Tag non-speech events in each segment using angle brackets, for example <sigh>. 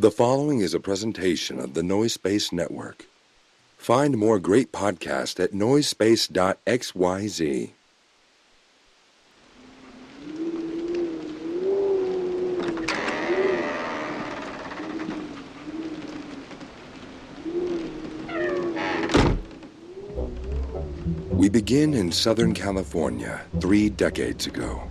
The following is a presentation of the Noise Space Network. Find more great podcasts at noisespace.xyz. We begin in Southern California three decades ago.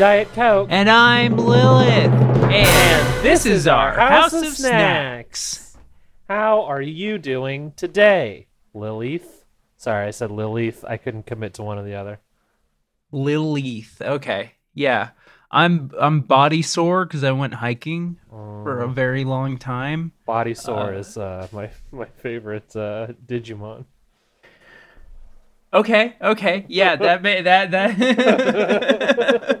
Diet Coke. And I'm Lilith. And this is our House of Snacks. Snacks. How are you doing today, Lilith? Sorry, I said Lilith. I couldn't commit to one or the other. Lilith. Okay. Yeah. I'm I'm body sore because I went hiking for a very long time. Body sore Uh, is uh, my my favorite uh, Digimon. Okay, okay. Yeah, that may that that <laughs>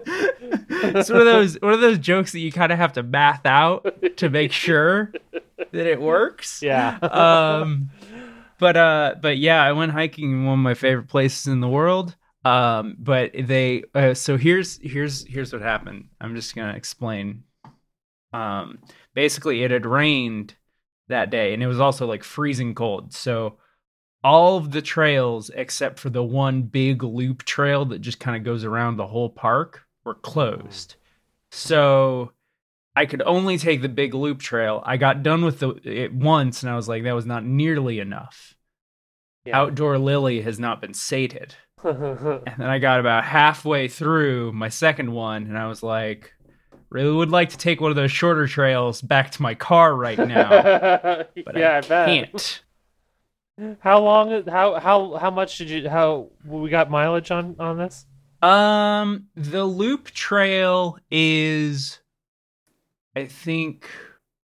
It's one of those one of those jokes that you kind of have to math out to make sure that it works. Yeah. um but uh but yeah i went hiking in one of my favorite places in the world um but they uh, so here's here's here's what happened i'm just gonna explain um basically it had rained that day and it was also like freezing cold so all of the trails except for the one big loop trail that just kind of goes around the whole park were closed so I could only take the big loop trail. I got done with the it once, and I was like, that was not nearly enough. Yeah. Outdoor Lily has not been sated. <laughs> And then I got about halfway through my second one, and I was like, really would like to take one of those shorter trails back to my car right now, <laughs> but yeah, I, I can't. How long? How how how much did you? How we got mileage on on this? Um, the loop trail is, I think,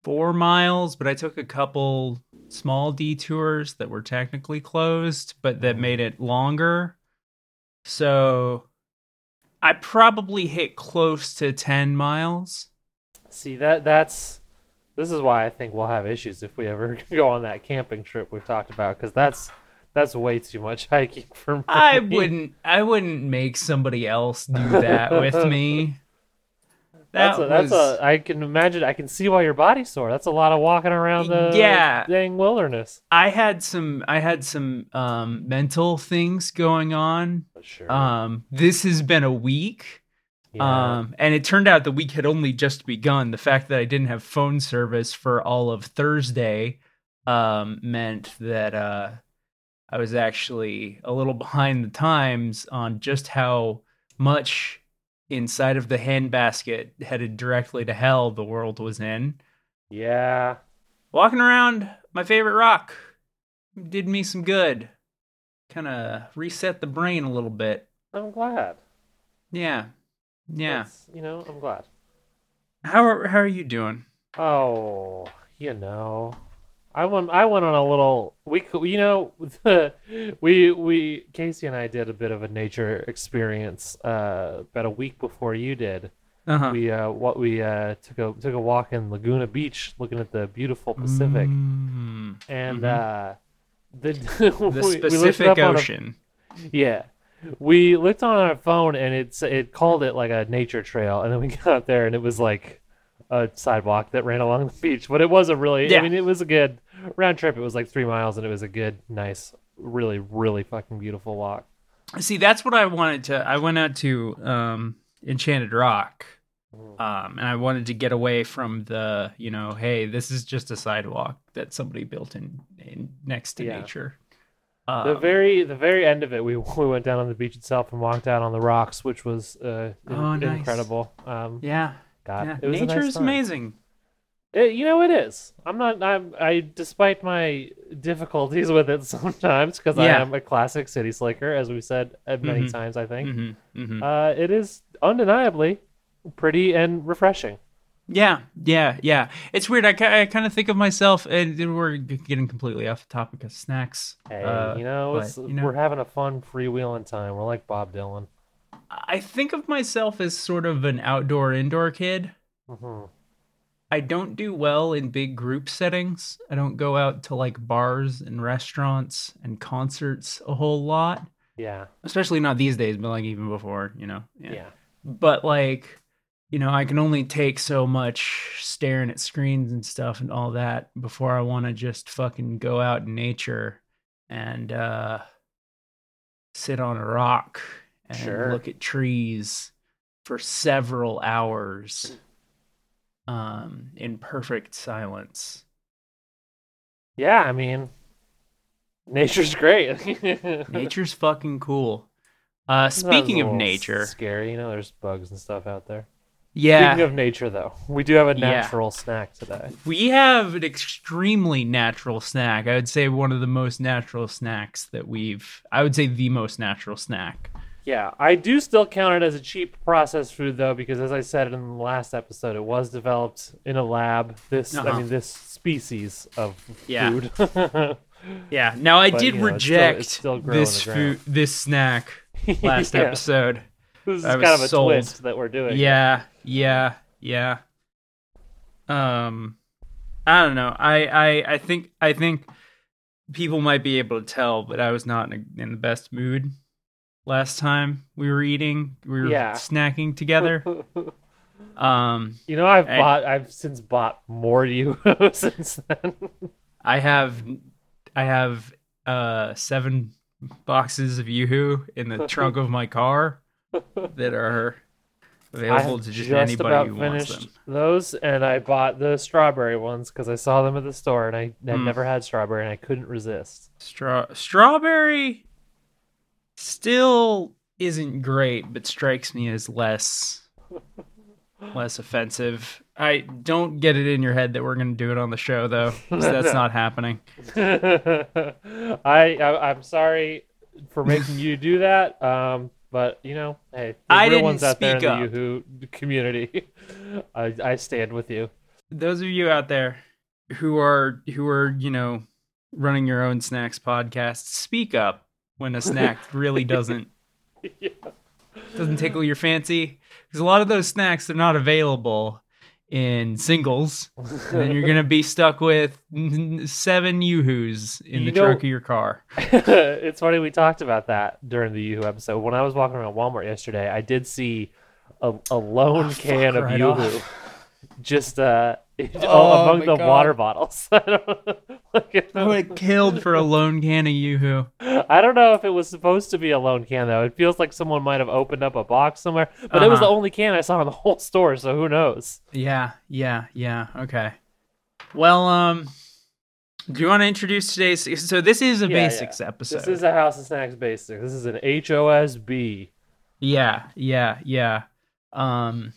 four miles, but I took a couple small detours that were technically closed, but that made it longer. So I probably hit close to 10 miles. See that that's this is why I think we'll have issues if we ever <laughs> go on that camping trip we've talked about because that's that's way too much hiking for me. I wouldn't I wouldn't make somebody else do that with me. <laughs> That's That a, that's was- a. I can imagine. I can see why your body's sore. That's a lot of walking around the Yeah. dang wilderness. I had some I had some um mental things going on. Sure. Um this has been a week. Yeah. Um and it turned out the week had only just begun. The fact that I didn't have phone service for all of Thursday um meant that uh I was actually a little behind the times on just how much inside of the handbasket headed directly to hell the world was in. yeah. Walking around my favorite rock did me some good. Kind of reset the brain a little bit. I'm glad. Yeah. Yeah. That's- you know, I'm glad. How are how are you doing? Oh, you know, I went. I went on a little. We, you know, <laughs> we we Casey and I did a bit of a nature experience uh, about a week before you did. Uh-huh. We uh, what we uh, took a took a walk in Laguna Beach, looking at the beautiful Pacific, Mm, and mhm. uh, the <laughs> the we- we Pacific up on a- Ocean. yeah. We looked on our phone and it's it called it like a nature trail, and then we <laughs> got there and it was like a sidewalk that ran along the beach. But it was a really, Yeah. I mean, it was a good round trip. It was like three miles, and it was a good, nice, really, really fucking beautiful walk. See, that's what I wanted to. I went out to um, Enchanted Rock, Mm. um, and I wanted to get away from the, you know, hey, this is just a sidewalk that somebody built in, in next to Yeah. nature. The Um, very, the very end of it, we <laughs> we went down on the beach itself and walked out on the rocks, which was uh, in- Oh, nice. incredible. Um, yeah, God, yeah. it was nature nice is time. amazing. It, you know, it is. I'm not. I'm. I, despite my difficulties <laughs> with it sometimes, because I am a classic city slicker, as we said uh, many Mhm. times. I think hmm hmm uh, it is undeniably pretty and refreshing. Yeah, yeah, yeah. It's weird. I, I kind of think of myself, and we're getting completely off the topic of snacks. Hey, Uh, you know, but, it's, you know- we're having a fun freewheeling time. We're like Bob Dylan. I think of myself as sort of an outdoor indoor kid. hmm I don't do well in big group settings. I don't go out to like bars and restaurants and concerts a whole lot, Yeah, especially not these days, but like even before, you know. yeah, But like, you know, I can only take so much staring at screens and stuff and all that before I want to just fucking go out in nature and uh sit on a rock and Sure. look at trees for several hours um in perfect silence. yeah. I mean, nature's great. <laughs> Nature's fucking cool. Uh speaking of nature, scary. You know, there's bugs and stuff out there. Yeah. Speaking of nature, though, we do have a Yeah. natural snack today. We have an extremely natural snack. I would say one of the most natural snacks that we've. I would say the most natural snack. Yeah, I do still count it as a cheap processed food though, because as I said in the last episode, it was developed in a lab. This, Uh-huh. I mean, this species of Yeah. food. <laughs> Yeah. Now I But, did you know, it's still- reject it's still this food, this snack <laughs> last Yeah. episode. This is I kind of a sold. twist that we're doing. Yeah. Yeah. Yeah. Um, I don't know. I I I think I think people might be able to tell, but I was not in, a, in the best mood last time we were eating. We were Yeah. snacking together. <laughs> Um, you know, I've I- bought, I've since bought more you <laughs> since then. I have I have uh seven boxes of YooHoo in the trunk of my car <laughs> that are available to just, just anybody about who wants finished them. those, and I bought the strawberry ones because I saw them at the store, and I had Mm. never had strawberry, and I couldn't resist. Straw strawberry still isn't great, but strikes me as less <laughs> less offensive. I don't get it in your head that we're gonna do it on the show though, <laughs> that's not happening. <laughs> I, I I'm sorry for making you do that. Um, but you know, hey, the I real ones out there in the up. YooHoo community, <laughs> I I stand with you. those of you out there who are who are you know running your own snacks podcasts speak up when a snack <laughs> really doesn't Yeah. doesn't tickle your fancy because a lot of those snacks are not available in singles <laughs> and then you're gonna be stuck with seven yoo-hoos in You the know- trunk of your car <laughs> it's funny we talked about that during the YooHoo episode. When I was walking around Walmart yesterday, I did see a, a lone Oh, can of right YooHoo off. just uh <laughs> Oh, among the God. water bottles. <laughs> I don't, like, i would have killed for a lone can of yoo-hoo I don't know if it was supposed to be a lone can though. It feels like someone might have opened up a box somewhere, but it was the Uh-huh. only can I saw in the whole store. So who knows? yeah yeah yeah okay well um do you want to introduce today's so this is a Yeah, yeah. basics episode This is a House of Snacks basics. This is an HOSB. Yeah, yeah, yeah. Um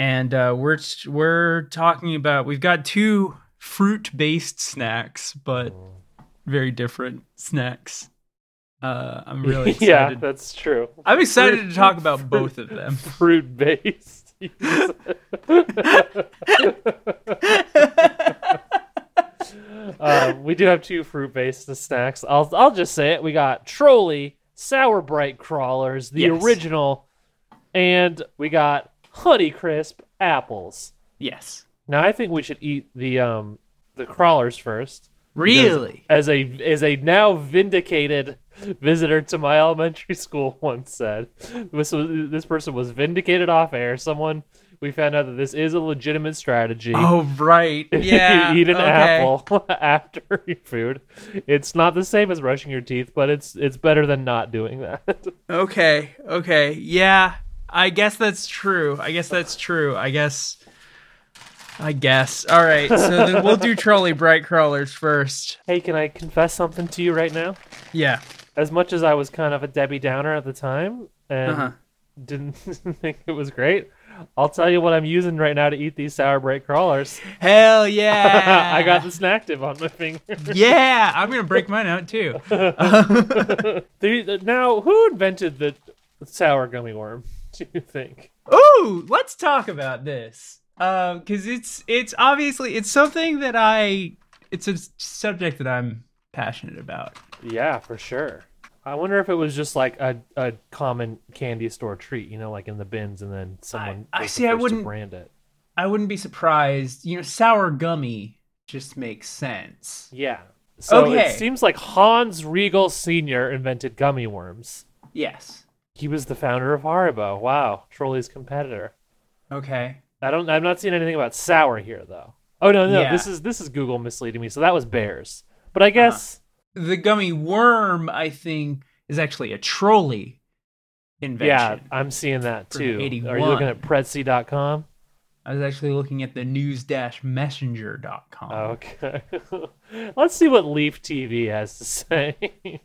and uh we're we're talking about we've got two fruit-based snacks, but very different snacks. Uh I'm really <laughs> excited. yeah, that's true. I'm excited Fruit- to talk about both of them. <laughs> Fruit based. <laughs> uh, we do have two fruit-based snacks. I'll I'll just say it. We got Trolli Sour Brite Crawlers, the Yes. original, and we got Honey Crisp apples. Yes. Now I think we should eat the um the crawlers first. Really? As a as a now vindicated visitor to my elementary school <laughs> once said, this was this person was vindicated off air. Someone we found out that this is a legitimate strategy. Oh right. <laughs> Yeah. you eat an okay. apple <laughs> after your food. It's not the same as brushing your teeth, but it's it's better than not doing that. Okay. Okay. Yeah. I guess that's true. I guess that's true. I guess. I guess. All right. So then <laughs> we'll do trolli brite crawlers first. hey, can I confess something to you right now? Yeah. As much as I was kind of a Debbie Downer at the time and Uh-huh. didn't <laughs> think it was great, I'll tell you what I'm using right now to eat these sour brite crawlers. Hell <laughs> yeah. I got the snack tip on my finger. Yeah. I'm gonna break mine out too. Now, who invented the sour gummy worm? <laughs> Do you think? Ooh, let's talk about this. Um, because it's it's obviously it's something that I it's a subject that I'm passionate about. Yeah, for sure. I wonder if it was just like a, a common candy store treat, you know, like in the bins, and then someone I the see, I wouldn't- brand it. I wouldn't be surprised. You know, sour gummy just makes sense. Yeah. So Okay. it seems like Hans Riegel Sr. invented gummy worms. Yes. He was the founder of Haribo. Wow, Trolli's competitor. Okay. I don't. I'm not seeing anything about sour here, though. Oh no, no, Yeah. this is this is Google misleading me. So that was bears. But I uh-huh. guess The gummy worm, I think, is actually a trolli invention. yeah. I'm seeing that too. Are you looking at Prezi.com? I was actually looking at the news-messenger.com. Okay. <laughs> Let's see what Leaf TV has to say.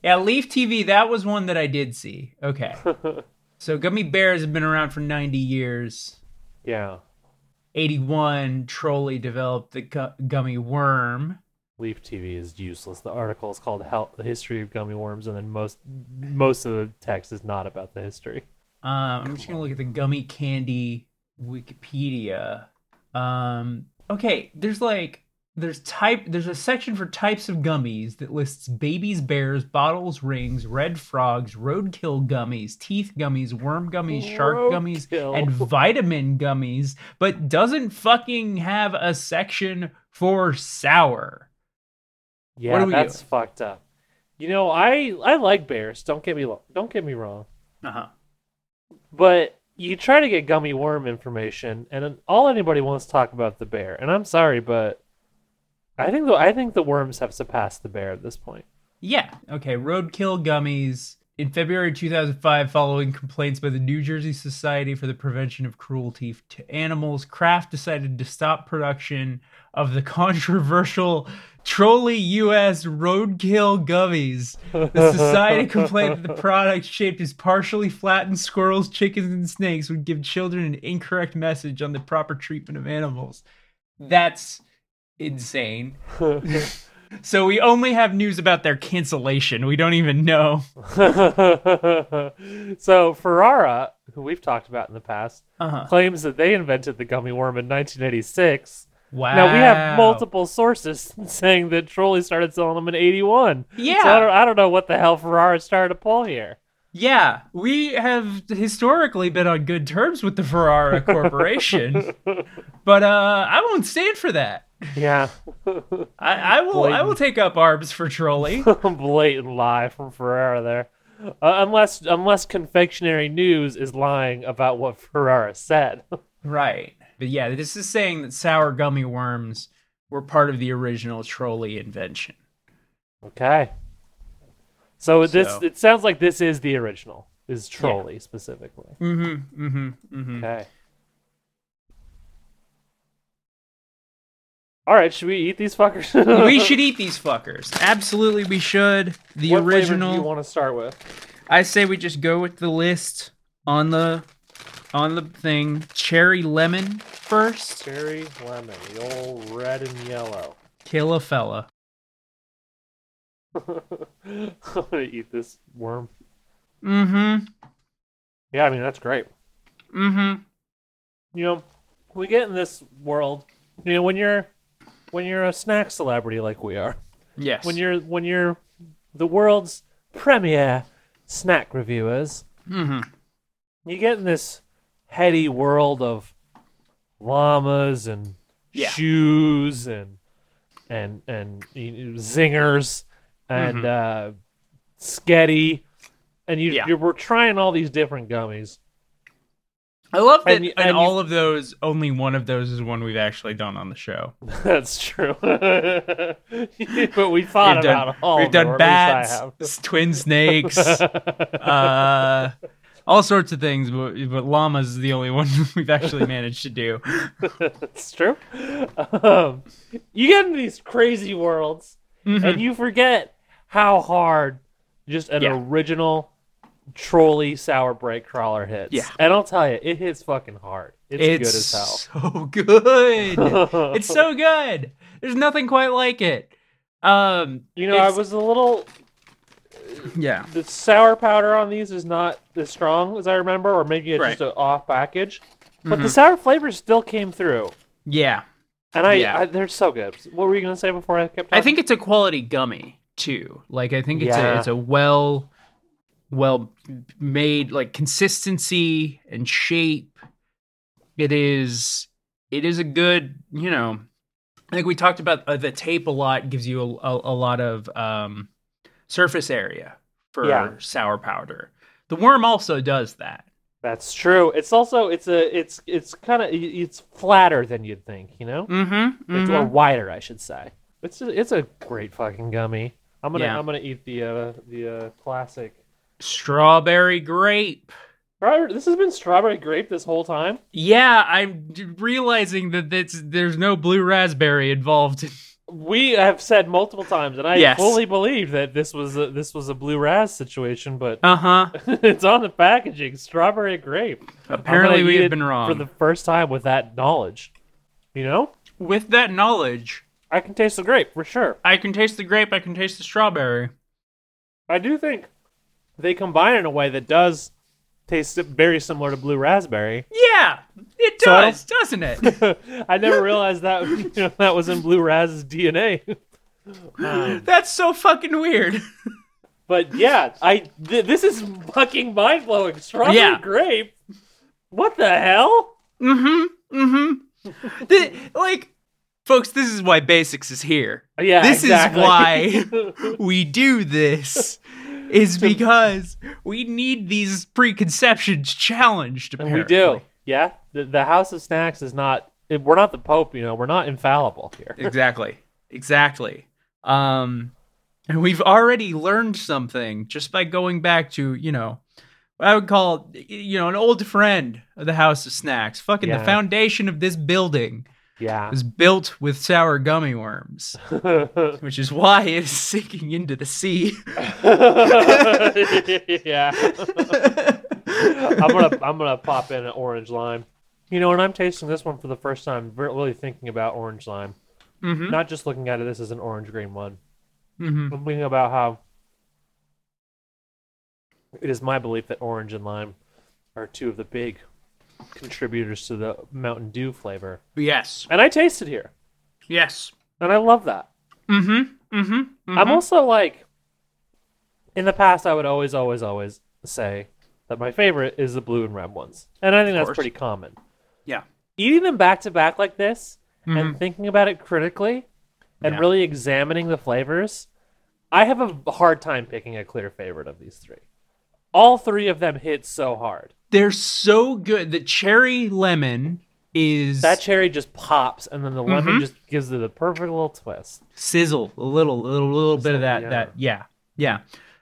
Yeah, Leaf TV, that was one that I did see. Okay. <laughs> so gummy bears have been around for 90 years. yeah. 81, Trolli developed the gu- gummy worm. Leaf TV is useless. The article is called "How the History of Gummy Worms," and then most most of the text is not about the history. Um, I'm just gonna look at the gummy candy Wikipedia. Um, okay, there's like there's type there's a section for types of gummies that lists babies, bears, bottles, rings, red frogs, roadkill gummies, teeth gummies, worm gummies, shark gummies, and vitamin gummies, but doesn't fucking have a section for sour. Yeah, that's fucked up. You know, I I like bears. Don't get me lo- don't get me wrong. Uh huh. But you try to get gummy worm information, and all anybody wants to talk about the bear. And I'm sorry, but I think the I think the worms have surpassed the bear at this point. Yeah. Okay. Roadkill gummies. In February 2005, following complaints by the New Jersey Society for the Prevention of Cruelty to Animals, Kraft decided to stop production of the <laughs> controversial Trolli US Roadkill gummies. The society <laughs> complained that the product, shaped as partially flattened squirrels, chickens, and snakes, would give children an incorrect message on the proper treatment of animals. That's insane. <laughs> So we only have news about their cancellation. We don't even know. <laughs> so Ferrara, who we've talked about in the past, Uh-huh. claims that they invented the gummy worm in 1986. Wow. Now we have multiple sources <laughs> saying that Trolli started selling them in 81. Yeah. So I don't, I don't know what the hell Ferrara started to pull here. Yeah, we have historically been on good terms with the Ferrara Corporation, <laughs> but uh, I won't stand for that. Yeah. I, I will. I will take up arms for Trolli. <laughs> Blatant lie from Ferrara there. Uh, unless unless confectionery news is lying about what Ferrara said. right. But yeah, this is saying that sour gummy worms were part of the original Trolli invention. Okay. So this it sounds like this is the original. Is Trolli specifically. Mm-hmm. Mm-hmm. Mm-hmm. Okay. All right, should we eat these fuckers? <laughs> we should <laughs> eat these fuckers. Absolutely, we should. The what flavor original. do you want to start with? I say we just go with the list on the on the thing. Cherry lemon first. Cherry lemon, the old red and yellow. Kill a fella. <laughs> I'm gonna eat this worm. Mm-hmm. Yeah, I mean that's great. Mm-hmm. You know, we get in this world. You know, when you're when you're a snack celebrity like we are, Yes. when you're when you're the world's premier snack reviewers, hmm you get in this heady world of llamas and Yeah. shoes and and and you know, zingers and uh, sketty, and you Mm-hmm. Yeah. you we're trying all these different gummies. I love that. And And, you- and you- all of those, only one of those is one we've actually done on the show. <laughs> That's true, <laughs> but we thought we've about done, all. we've done bats, I have. s- twin snakes, <laughs> uh, all sorts of things. But, but llamas is the only one <laughs> we've actually <laughs> managed to do. It's true. Um, you get into these crazy worlds, Mhm. and you forget how hard just an Yeah. original trolli sour break crawler hits. Yeah. and I'll tell you, it hits fucking hard. It's, It's good as hell. so good. <laughs> it's so good. There's nothing quite like it. Um, You know, I was a little. Yeah, The sour powder on these is not as strong as I remember, or maybe it's Right. just an off package. But the Mhm. sour flavors still came through, yeah. and I, Yeah. I they're so good. What were you gonna say before I kept? I think it's a quality gummy too. Like I think it's Yeah. a it's a well well made like consistency and shape. It is it is a good, you know, I think we talked about uh, the tape a lot gives you a, a, a lot of um surface area for Yeah. sour powder. The worm also does that. That's true. It's also it's a it's it's kind of it's flatter than you'd think, you know, Mm-hmm. it's, or wider, I should say. It's a, it's a great fucking gummy. I'm gonna Yeah. I'm gonna eat the uh, the uh, classic. Strawberry grape. This has been strawberry grape this whole time. Yeah, I'm realizing that it's, there's no blue raspberry involved. We have said multiple times, and I Yes. fully believe that this was a, this was a blue raz situation, but Uh huh. <laughs> it's on the packaging. Strawberry grape. Apparently, we eat have been wrong. for the first time with that knowledge. You know, With that knowledge, I can taste the grape for sure. I can taste the grape. I can taste the strawberry. I do think they combine in a way that does taste very similar to blue raspberry. Yeah, it So I does, doesn't it? <laughs> I never realized that <laughs> you know, that was in blue raz's <laughs> DNA. Um, That's so fucking weird. but yeah, I th- this is fucking mind blowing. Strawberry Yeah. grape. What the hell? Mm-hmm. Mm-hmm. Like, folks, this is why basics is here. Yeah, This is exactly. why we do this. Is because we need these preconceptions challenged. And Apparently. we do. Yeah, the, the House of Snacks is not. We're not the Pope, you know. We're not infallible here. <laughs> exactly exactly um and we've already learned something just by going back to you know what i would call you know an old friend of the house of snacks fucking Yeah. the foundation of this building Yeah. It was built with sour gummy worms <laughs> which is why it is sinking into the sea <laughs> yeah. <laughs> I'm gonna I'm gonna pop in an orange lime. You know, when I'm tasting this one for the first time, really thinking about orange lime, Mhm. not just looking at it this is an orange green one. Mhm. I'm thinking about how it is my belief that orange and lime are two of the big contributors to the Mountain Dew flavor, yes and I taste it here, yes and I love that. mm-hmm mm-hmm, I'm also like, in the past, I would always, always, always say that my favorite is the blue and red ones, and I think that's pretty common. yeah Eating them back to back like this Mhm. and thinking about it critically and Yeah. really examining the flavors, I have a hard time picking a clear favorite of these three. All three of them hit so hard. They're so good the cherry lemon is That cherry just pops, and then the lemon Mhm. just gives it a perfect little twist. sizzle a little little little bit of that yeah. that yeah yeah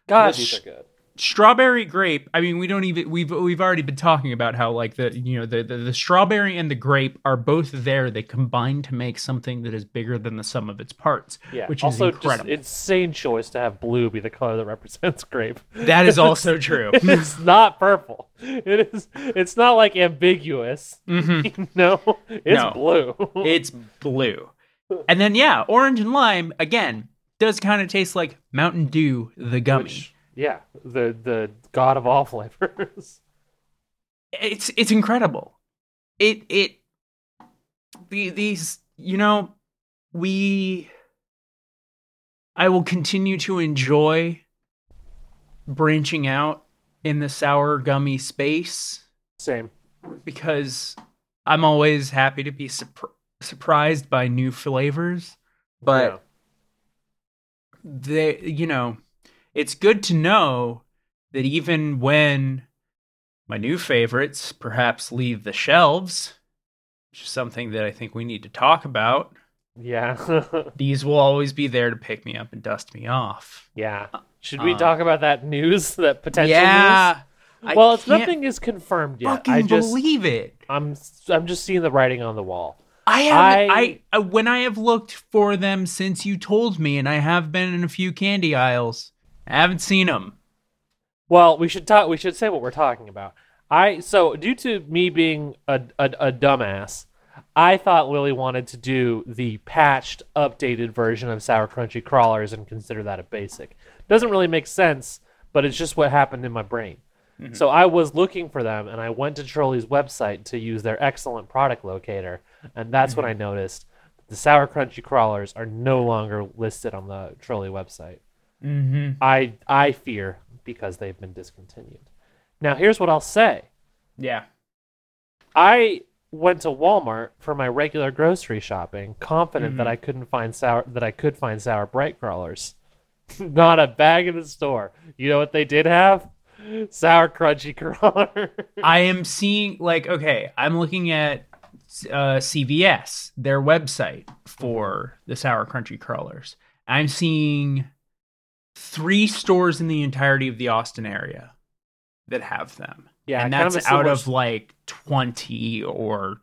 Gosh, Well, these sh- are good. Strawberry grape i mean we don't even we've we've already been talking about how like the you know the, the the strawberry and the grape are both there they combine to make something that is bigger than the sum of its parts Yeah. which also, is incredible just insane choice to have blue be the color that represents grape. that is also <laughs> true <laughs> it's not purple. It is. It's not like ambiguous. Mhm. <laughs> no, it's No. blue. it's blue and then yeah orange and lime again does kind of taste like mountain dew the gummy Which, yeah, the the god of all <laughs> flavors. it's it's incredible. It it the these you know we I will continue to enjoy branching out in the sour gummy space Same. because I'm always happy to be surpr- surprised by new flavors. But they, you know, it's good to know that even when my new favorites perhaps leave the shelves, which is something that I think we need to talk about, yeah. <laughs> These will always be there to pick me up and dust me off. yeah. Should we Uh, talk about that news? That potential yeah. news? Well, it's nothing is confirmed yet. fucking I just believe it. I'm I'm just seeing the writing on the wall. I have I, I- I when I have looked for them since you told me, and I have been in a few candy aisles. I haven't seen them. Well, we should talk. We should say what we're talking about. I so due to me being a a, a dumbass, I thought Lily wanted to do the patched, updated version of Sour Crunchy Crawlers and consider that a basic. Doesn't really make sense, but it's just what happened in my brain. Mm-hmm. So I was looking for them, and I went to Trolli's website to use their excellent product locator, and that's when mm-hmm. I noticed the Sour Crunchy Crawlers are no longer listed on the Trolli website. Mm-hmm. I I fear because they've been discontinued. Now here's what I'll say. Yeah. I went to Walmart for my regular grocery shopping, confident that Mhm. I couldn't find sour that I could find sour brite crawlers. <laughs> Not a bag in the store. You know what they did have? Sour crunchy <laughs> crawler. I am seeing like okay, I'm looking at uh, CVS, their website for the sour crunchy crawlers. I'm seeing three stores in the entirety of the Austin area that have them. yeah, and kind that's of a out of like 20 or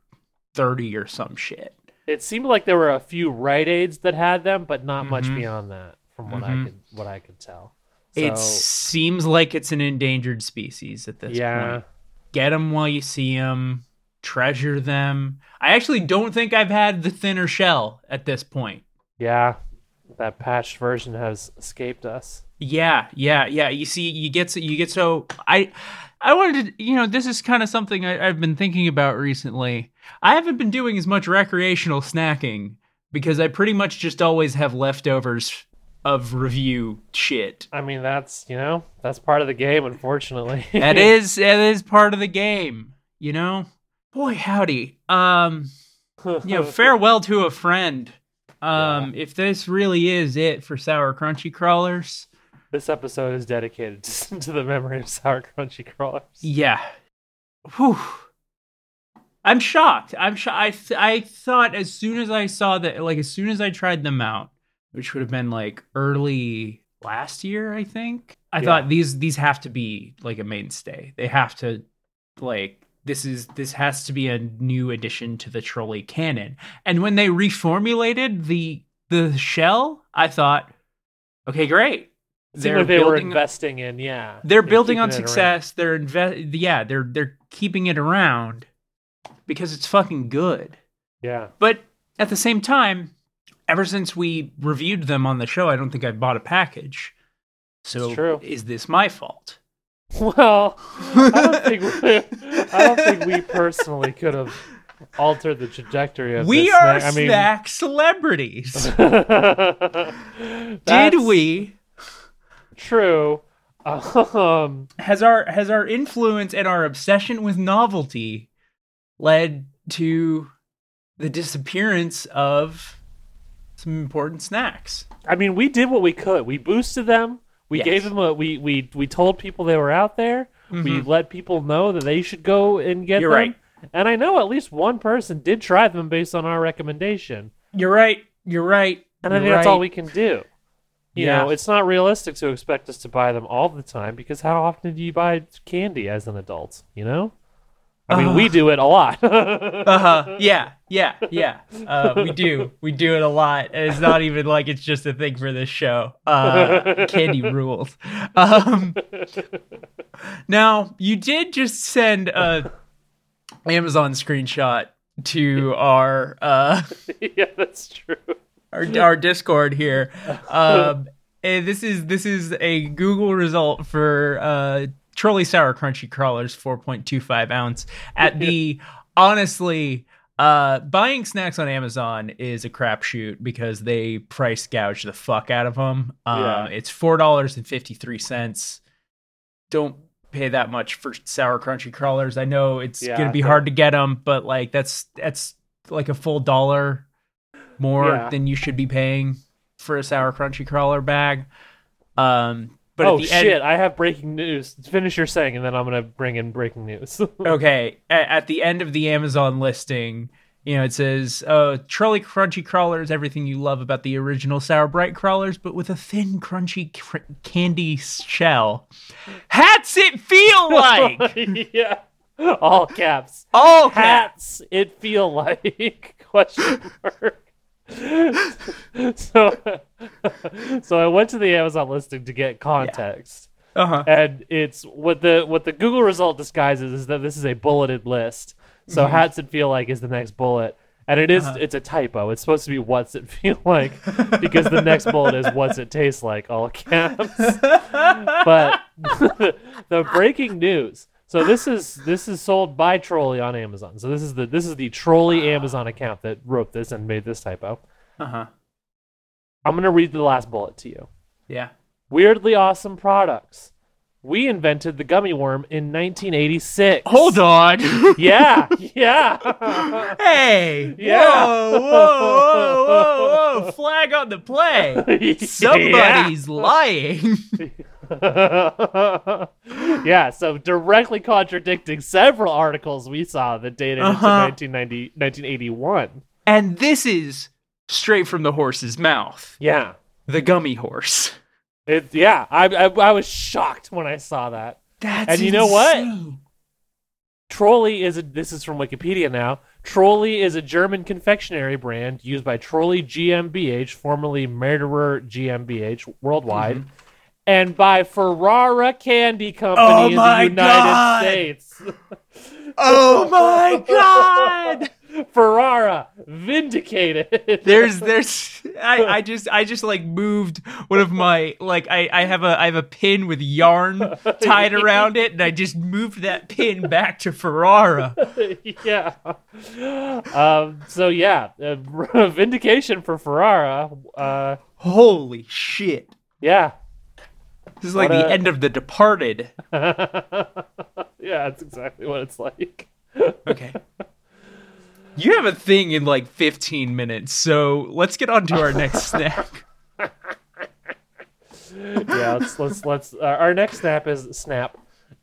30 or some shit. It seemed like there were a few Rite Aids that had them, but not much Mhm. beyond that, from what I Mhm. could what I could tell. It seems like it's an endangered species at this yeah. point. Get them while you see them, treasure them. I actually don't think I've had the thinner shell at this point. Yeah, that patched version has escaped us. Yeah, yeah, yeah. You see, you get so, you get so I I wanted to, you know, this is kind of something I, I've been thinking about recently. I haven't been doing as much recreational snacking because I pretty much just always have leftovers of review shit. I mean, that's you know that's part of the game, unfortunately. that <laughs> is that is part of the game, you know. Boy, howdy. Um, <laughs> you know, farewell to a friend. Um, if this really is it for sour crunchy crawlers, This episode is dedicated <laughs> to the memory of sour crunchy crawlers. yeah. Whew. I'm shocked. I'm sho- I th- I thought as soon as I saw that, like as soon as I tried them out, which would have been like early last year, I think. I Yeah. thought these these have to be like a mainstay. They have to like this is this has to be a new addition to the trolli canon. And when they reformulated the the shell, I thought, okay, great. It seemed like they were investing in, yeah. they're in building on keeping it around. success. They're invest. Yeah, they're they're keeping it around because it's fucking good. Yeah. But at the same time, ever since we reviewed them on the show, I don't think I've bought a package. So is this my fault? <laughs> Well, I don't think we, I don't think we personally could have altered the trajectory of We this are snack. I mean, snack celebrities. <laughs> Did we? True. Um, Has our has our influence and our obsession with novelty led to the disappearance of some important snacks? I mean, we did what we could. We boosted them. We Yes. gave them a. We we we told people they were out there. We Mhm. let people know that they should go and get You're them. right. And I know at least one person did try them based on our recommendation. You're right. You're right. And I think that's all we can do. You Yeah. know, it's not realistic to expect us to buy them all the time because how often do you buy candy as an adult? You know, I mean, we do it a lot. Uh huh. <laughs> Yeah. Yeah. Yeah. Uh, we do. We do it a lot. And it's not even like it's just a thing for this show. Uh, candy rules. Um, now you did just send a Amazon screenshot to our uh, <laughs> yeah, that's true. our, our Discord here. Um, and this is this is a Google result for uh, Trolli Sour Crunchy Crawlers, four point two five ounce at the honestly Uh, buying snacks on Amazon is a crapshoot because they price gouge the fuck out of them. Um, Yeah. It's four dollars and fifty three cents. Don't pay that much for sour crunchy crawlers. I know it's Yeah, gonna be hard to get them, but like that's that's like a full dollar more Yeah. than you should be paying for a sour crunchy crawler bag. Um, but oh at the shit! end, I have breaking news. Finish your saying, and then I'm gonna bring in breaking news. <laughs> okay at, at the end of the amazon listing you know it says uh trolli crunchy crawlers everything you love about the original sour brite crawlers but with a thin crunchy cr- candy shell hats it feel <laughs> like yeah, all caps. all hats Hats. It feel like <laughs> question mark. <laughs> so, <laughs> so I went to the Amazon listing to get context. uh-huh and it's what the what the Google result disguises is that this is a bulleted list. So Mm-hmm. hats it feel like is the next bullet, and it is- Uh-huh. it's a typo. It's supposed to be what's it feel <laughs> like because the next bullet is what's it taste like all caps. but the breaking news. So this is this is sold by Trolli on Amazon. So this is the this is the Trolli Amazon account that wrote this and made this typo. uh-huh I'm gonna read the last bullet to you. yeah Weirdly awesome products. We invented the gummy worm in 1986. hold on <laughs> Yeah, yeah. <laughs> hey Yeah. whoa, whoa whoa whoa whoa flag on the play <laughs> somebody's lying <laughs> yeah, so directly contradicting several articles we saw that dated Uh-huh. into 1990, 1981. And this is straight from the horse's mouth. Yeah. The gummy horse. It, yeah, I, I, I was shocked when I saw that. That's And you know what? Trolli is a, this is from Wikipedia now. Trolli is a German confectionery brand used by Trolli GmbH, formerly Murderer GmbH worldwide, Mm-hmm. And by Ferrara Candy Company Oh in the United God! States. <laughs> Oh my god! <laughs> Ferrara vindicated. There's there's I, I <laughs> just I just like moved one of my like I, I have a I have a pin with yarn tied around it and I just moved that pin back to Ferrara. yeah. Um, so yeah, uh, vindication for Ferrara. Uh, Holy shit. yeah. This is like What the a- end of The Departed. <laughs> yeah, that's exactly what it's like. Okay. You have a thing in like 15 minutes, so let's get on to our next <laughs> snack. yeah, let's let's let's. Uh, our next snap is snap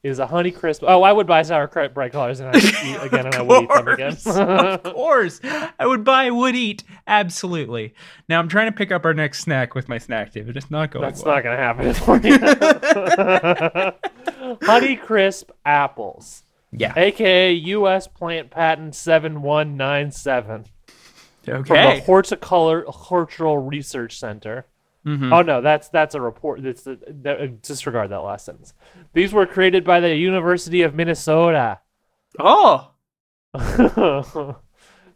is a honey crisp. Oh, I would buy sour bright colors and I would eat <laughs> again, and I would eat them again. of course. I would buy, would eat. Absolutely. Now I'm trying to pick up our next snack with my snack tip, it's not going That's well. not gonna happen for you. <laughs> honey crisp apples, yeah. aka U.S. Plant Patent seven one nine seven Okay. from the Horticolor Horticultural Research Center. Mhm. Oh no, that's that's a report. That's the, that, uh, disregard that last sentence. These were created by the University of Minnesota. Oh. <laughs>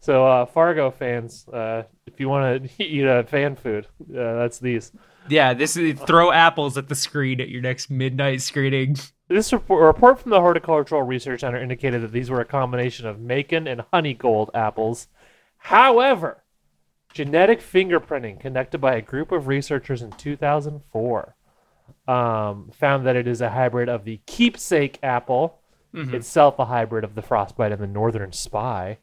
so uh, Fargo fans, uh, if you want to <laughs> eat a fan food, uh, that's these. Yeah, this is throw apples at the screen at your next midnight screening. <laughs> This report, report from the Horticultural Research Center indicated that these were a combination of Macoun and Honey Gold apples. However, genetic fingerprinting conducted by a group of researchers in 2004 um, found that it is a hybrid of the keepsake apple, itself a hybrid of the frostbite and the northern spy.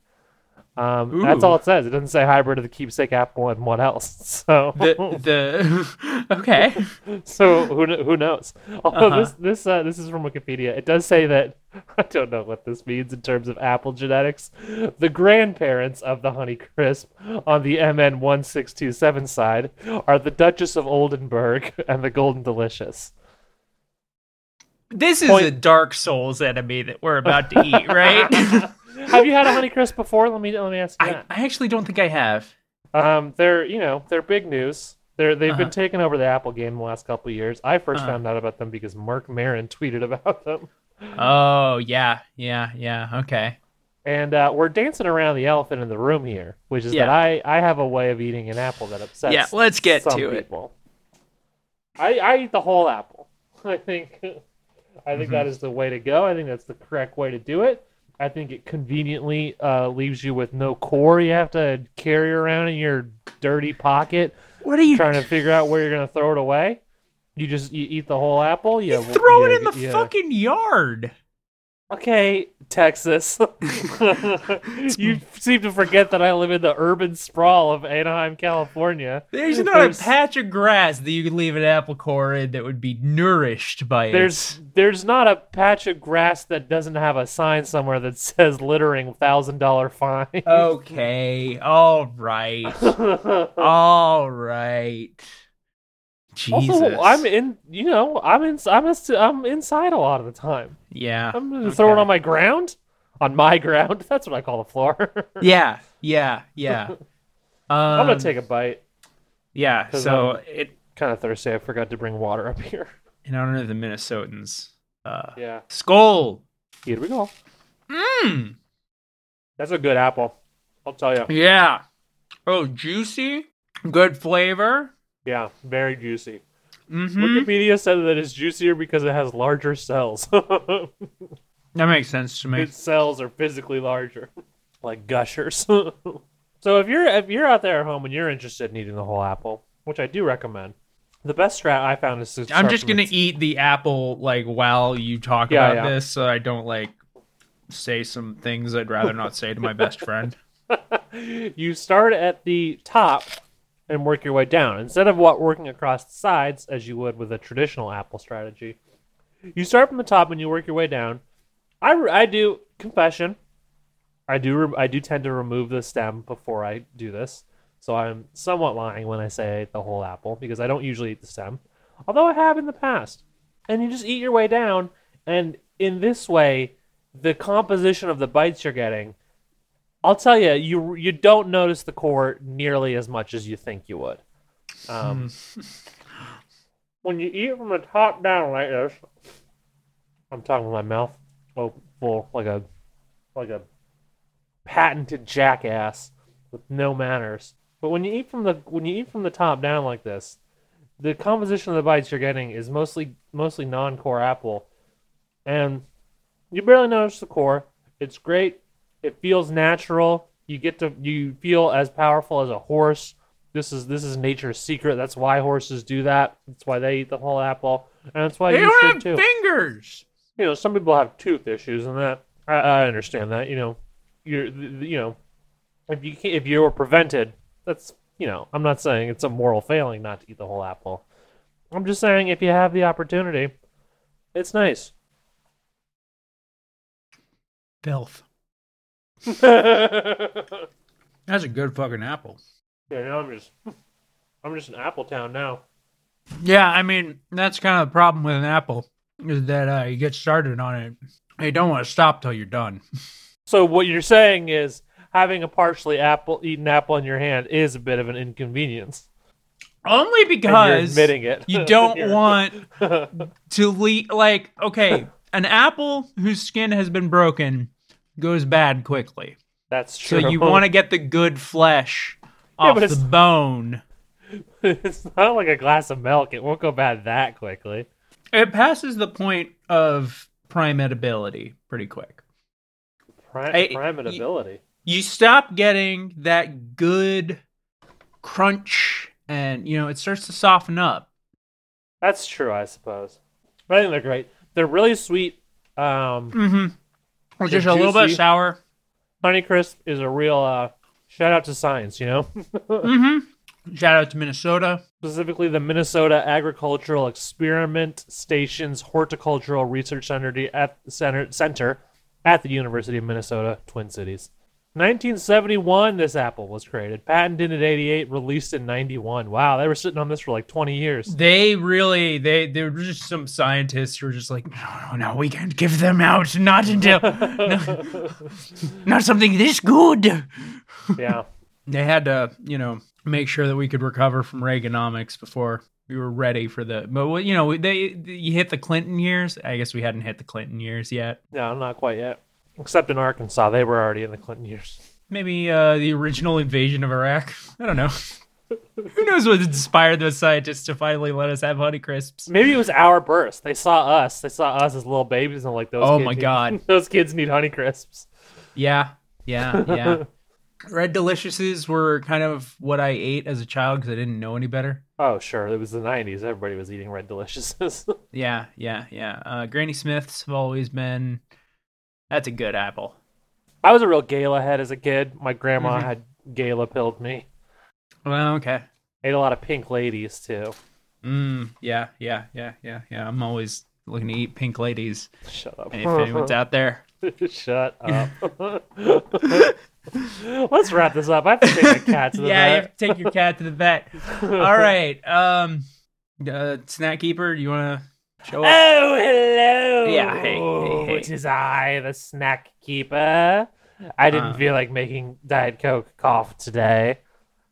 Um, that's all it says. It doesn't say hybrid of the keepsake apple and what else. <laughs> So The <laughs> the <laughs> okay. so who who knows? Although Uh-huh. this this uh, this is from Wikipedia. It does say that I don't know what this means in terms of apple genetics. The grandparents of the Honeycrisp on the MN one six two seven side are the Duchess of Oldenburg and the Golden Delicious. This is Point- a Dark Souls enemy that we're about to eat, right? Have you had a Honeycrisp before? Let me let me ask you I, that. I actually don't think I have. Um, they're you know they're big news. They're they've Uh-huh. been taking over the Apple game the last couple of years. I 1st Uh-huh. found out about them because Marc Maron <laughs> tweeted about them. Oh yeah, yeah, yeah. Okay. And uh, we're dancing around the elephant in the room here, which is Yeah. that I, I have a way of eating an apple that upsets. Yeah, let's get to it. I I eat the whole apple. <laughs> I think I think Mm-hmm. that is the way to go. I think that's the correct way to do it. I think it conveniently uh, leaves you with no core you have to carry around in your dirty pocket, What are you trying to figure out where you're gonna throw it away. You just you eat the whole apple. You, throw it you- in the you- fucking yard? Okay, Texas. <laughs> you seem to forget that I live in the urban sprawl of Anaheim, California. There's not There's- a patch of grass that you could leave an apple core in that would be nourished by it. There's there's not a patch of grass that doesn't have a sign somewhere that says littering thousand dollar fine. okay, all right, <laughs> all right. Jesus, Also, I'm in. You know, I'm in. I'm in, I'm inside a lot of the time. yeah, I'm gonna throw it on my ground, on my <laughs> ground. That's what I call the floor. <laughs> yeah, yeah, yeah. Um, <laughs> I'm gonna take a bite. Yeah. So I'm- it Kind of thirsty. I forgot to bring water up here. in honor of the Minnesotans. Uh, Yeah. Skull. Here we go. Mmm. That's a good apple. I'll tell you. Yeah. Oh, juicy. Good flavor. Yeah, very juicy. Mm-hmm. Wikipedia said that it's juicier because it has larger cells. <laughs> That makes sense to me. its cells are physically larger, <laughs> like gushers. <laughs> so if you're if you're out there at home and you're interested in eating the whole apple, which I do recommend, the best strat I found is to I'm just gonna its- eat the apple like while you talk Yeah, about yeah. this, so I don't like say some things I'd rather not say to my best friend. you start at the top and work your way down instead of what working across the sides as you would with a traditional apple strategy. You start from the top and you work your way down. I, I do confession. I do re- I do tend to remove the stem before I do this, so I'm somewhat lying when I say the whole apple because I don't usually eat the stem, although I have in the past. And you just eat your way down, and in this way, the composition of the bites you're getting I'll tell you, you you don't notice the core nearly as much as you think you would. Um, <laughs> when you eat from the top down like this, I'm talking with my mouth oh, full like a like a patented jackass with no manners. But when you eat from the when you eat from the top down like this, the composition of the bites you're getting is mostly mostly non-core apple, and you barely notice the core. It's great. It feels natural. You get to you feel as powerful as a horse. This is this is nature's secret. That's why horses do that. That's why they eat the whole apple, and that's why they you don't should have too. fingers. You know, some people have tooth issues, and that I, I understand that. You know, you're th- th- you know, if you can, if you were prevented, that's you know, I'm not saying it's a moral failing not to eat the whole apple. I'm just saying if you have the opportunity, it's nice. Filth. <laughs> That's a good fucking apple. Yeah, now I'm just I'm just in Apple Town now. Yeah, I mean that's kind of the problem with an apple is that uh, you get started on it, you don't want to stop till you're done. So what you're saying is having a partially apple eaten apple in your hand is a bit of an inconvenience. Only because admitting it. you don't <laughs> want <laughs> to leave. Like, okay, an apple whose skin has been broken goes bad quickly. That's true. So you want to get the good flesh <laughs> Yeah, off but the bone. <laughs> it's not like a glass of milk. It won't go bad that quickly. It passes the point of prime edibility pretty quick. Prime, I- prime y- ability. You stop getting that good crunch, and you know it starts to soften up. That's true, I suppose. But I think they're great. They're really sweet. Um, Mm-hmm. They're Just a little bit juicy. sour. Honeycrisp is a real uh, shout out to science. You know, <laughs> Mm-hmm. Shout out to Minnesota. specifically the Minnesota Agricultural Experiment Station's Horticultural Research Center at Center Center at the University of Minnesota Twin Cities. 1971, this apple was created. Patented in 88, released in 91. Wow, they were sitting on this for like 20 years. They really, they, they were just some scientists who were just like, no, no, no, we can't give them out, not until, no, <laughs> not something this good. yeah. <laughs> They had to, you know, make sure that we could recover from Reaganomics before we were ready for the. But you know, they you hit the Clinton years. I guess we hadn't hit the Clinton years yet. No, not quite yet. Except in Arkansas, they were already in the Clinton years. Maybe uh, the original invasion of Iraq. I don't know. <laughs> Who knows what inspired those scientists to finally let us have Honeycrisps? Maybe it was our burst. They saw us. They saw us as little babies and like those. Oh kids my need- God. <laughs> those kids need Honeycrisps. Yeah, yeah, yeah. <laughs> Red Deliciouses were kind of what I ate as a child because I didn't know any better. Oh, sure. It was the 90s. Everybody was eating Red Deliciouses. Yeah, yeah, yeah. Uh, Granny Smiths have always been. That's a good apple. I was a real Gala head as a kid. My grandma Mhm. had Gala pilled me. Well, okay. Ate a lot of pink ladies, too. Mm, yeah, yeah, yeah, yeah, yeah. I'm always looking to eat pink ladies. Shut up. If anyone's out there. <laughs> Shut up. <laughs> Let's wrap this up. I have to take my cat to the vet. <laughs> yeah, you have to take your cat to the vet. All right. Um, uh, snack keeper, do you want to show up? Oh, hello. Yeah, hey, hey, hey. It is I, the snack keeper. I didn't Uh. feel like making Diet Coke cough today.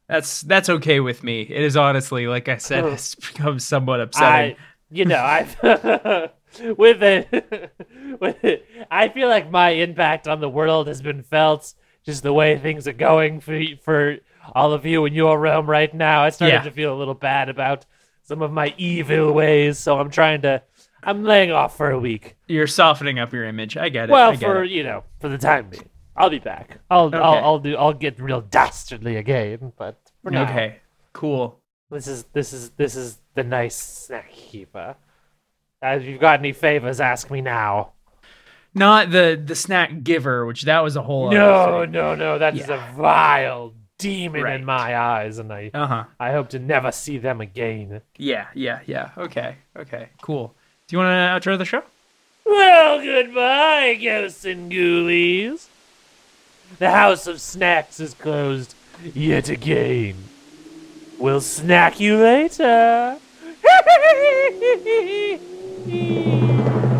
That's that's okay with me. It is honestly, like I said, it's become somewhat upsetting. I, you know, I <laughs> <laughs> with it, <laughs> with it, I feel like my impact on the world has been felt. Just the way things are going for for all of you in your realm right now. I started Yeah. to feel a little bad about some of my evil ways, so I'm trying to. I'm laying off for a week. You're softening up your image. I get it. Well, I get for it. you know, for the time being, I'll be back. I'll I'll, I'll do. I'll get real dastardly again, but for now, okay, cool. this is this is this is the nice snack keeper. Uh, If you've got any favors, ask me now. Not the the snack giver, which that was a whole. No, no, no. That is Yeah. a vile demon Right. in my eyes, and I Uh huh. I hope to never see them again. Yeah, yeah, yeah. Okay, okay, cool. Do you want to outro the show? Well, goodbye, ghosts and ghoulies. The house of snacks is closed yet again. We'll snack you later. <laughs>